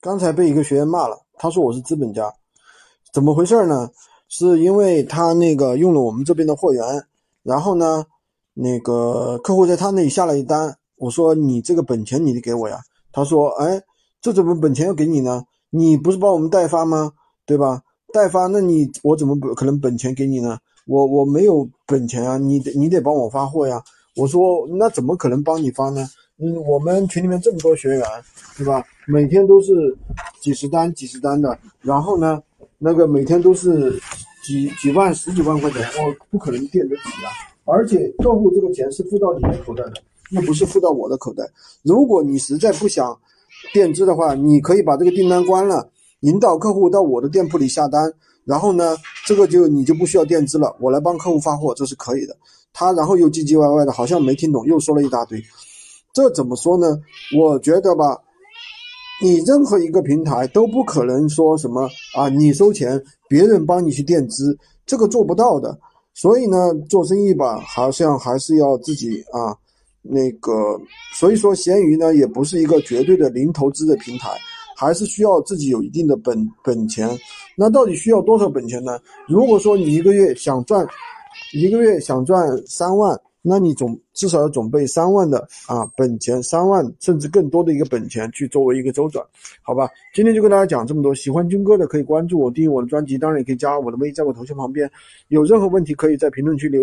刚才被一个学员骂了，他说我是资本家，怎么回事呢？是因为他那个用了我们这边的货源，然后呢，那个客户在他那里下了一单，我说你这个本钱你得给我呀，他说哎，这怎么本钱要给你呢？你不是帮我们代发吗？对吧？代发，那你我怎么可能本钱给你呢？我我没有本钱啊，你得你得帮我发货呀。我说那怎么可能帮你发呢？嗯，我们群里面这么多学员，对吧？每天都是几十单几十单的，然后呢，那个每天都是几几万十几万块钱，我不可能垫得起啊。而且客户这个钱是付到你的口袋的，又不是付到我的口袋。如果你实在不想垫资的话，你可以把这个订单关了，引导客户到我的店铺里下单。然后呢，这个就你就不需要垫资了，我来帮客户发货，这是可以的。他然后又唧唧歪歪的，好像没听懂，又说了一大堆。这怎么说呢？我觉得吧，你任何一个平台都不可能说什么啊，你收钱，别人帮你去垫资，这个做不到的。所以呢，做生意吧，好像还是要自己啊，那个，所以说闲鱼呢，也不是一个绝对的零投资的平台。还是需要自己有一定的本本钱，那到底需要多少本钱呢？如果说你一个月想赚，一个月想赚三万，那你总至少要准备三万的啊本钱，三万甚至更多的一个本钱去作为一个周转，好吧？今天就跟大家讲这么多，喜欢军哥的可以关注我，订阅我的专辑，当然也可以加我的微，在我头像旁边，有任何问题可以在评论区留。